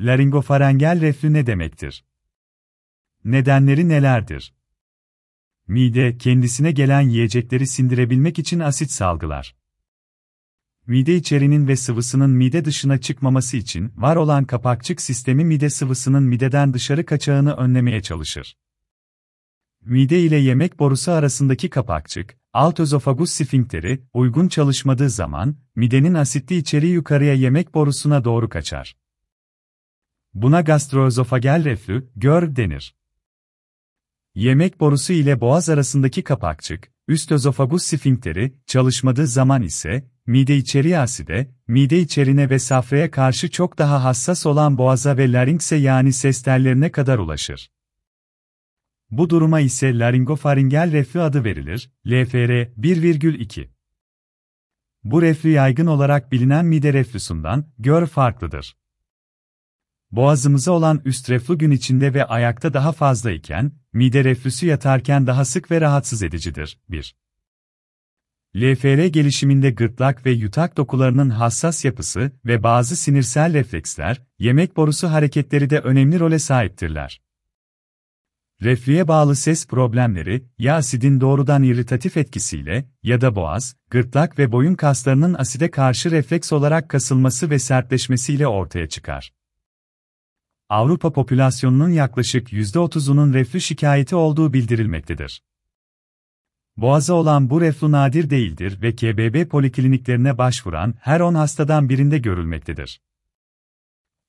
Laringofarengel reflü ne demektir? Nedenleri nelerdir? Mide, kendisine gelen yiyecekleri sindirebilmek için asit salgılar. Mide içerinin ve sıvısının mide dışına çıkmaması için var olan kapakçık sistemi mide sıvısının mideden dışarı kaçağını önlemeye çalışır. Mide ile yemek borusu arasındaki kapakçık, alt özofagus sfinkteri, uygun çalışmadığı zaman, midenin asitli içeriği yukarıya yemek borusuna doğru kaçar. Buna gastroözofagel reflü, gör denir. Yemek borusu ile boğaz arasındaki kapakçık, üst özofagus sfinkteri, çalışmadığı zaman ise, mide içeriği aside, mide içerine ve safraya karşı çok daha hassas olan boğaza ve laringse yani ses tellerine kadar ulaşır. Bu duruma ise laringofaringel reflü adı verilir, LFR 1,2. Bu reflü yaygın olarak bilinen mide reflüsünden, gör farklıdır. Boğazımıza olan üst reflü gün içinde ve ayakta daha fazla iken, mide reflüsü yatarken daha sık ve rahatsız edicidir. 1. LFR gelişiminde gırtlak ve yutak dokularının hassas yapısı ve bazı sinirsel refleksler, yemek borusu hareketleri de önemli role sahiptirler. Reflüye bağlı ses problemleri, ya asidin doğrudan irritatif etkisiyle ya da boğaz, gırtlak ve boyun kaslarının aside karşı refleks olarak kasılması ve sertleşmesiyle ortaya çıkar. Avrupa popülasyonunun yaklaşık %30'unun reflü şikayeti olduğu bildirilmektedir. Boğaza olan bu reflü nadir değildir ve KBB polikliniklerine başvuran her 10 hastadan birinde görülmektedir.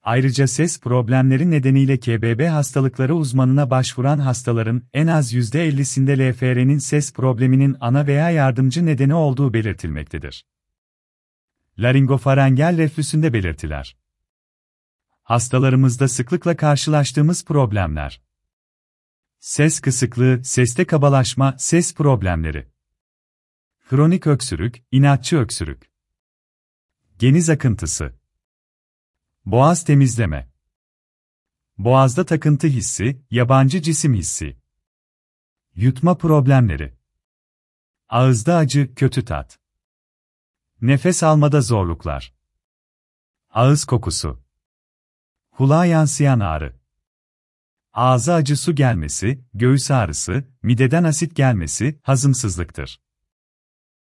Ayrıca ses problemleri nedeniyle KBB hastalıkları uzmanına başvuran hastaların en az %50'sinde LFR'nin ses probleminin ana veya yardımcı nedeni olduğu belirtilmektedir. Laringofarengel reflüsünde belirtiler. Hastalarımızda sıklıkla karşılaştığımız problemler. Ses kısıklığı, seste kabalaşma, ses problemleri. Kronik öksürük, inatçı öksürük. Geniz akıntısı. Boğaz temizleme. Boğazda takıntı hissi, yabancı cisim hissi. Yutma problemleri. Ağızda acı, kötü tat. Nefes almada zorluklar. Ağız kokusu. Kulağa yansıyan ağrı. Ağza acı su gelmesi, göğüs ağrısı, mideden asit gelmesi, hazımsızlıktır.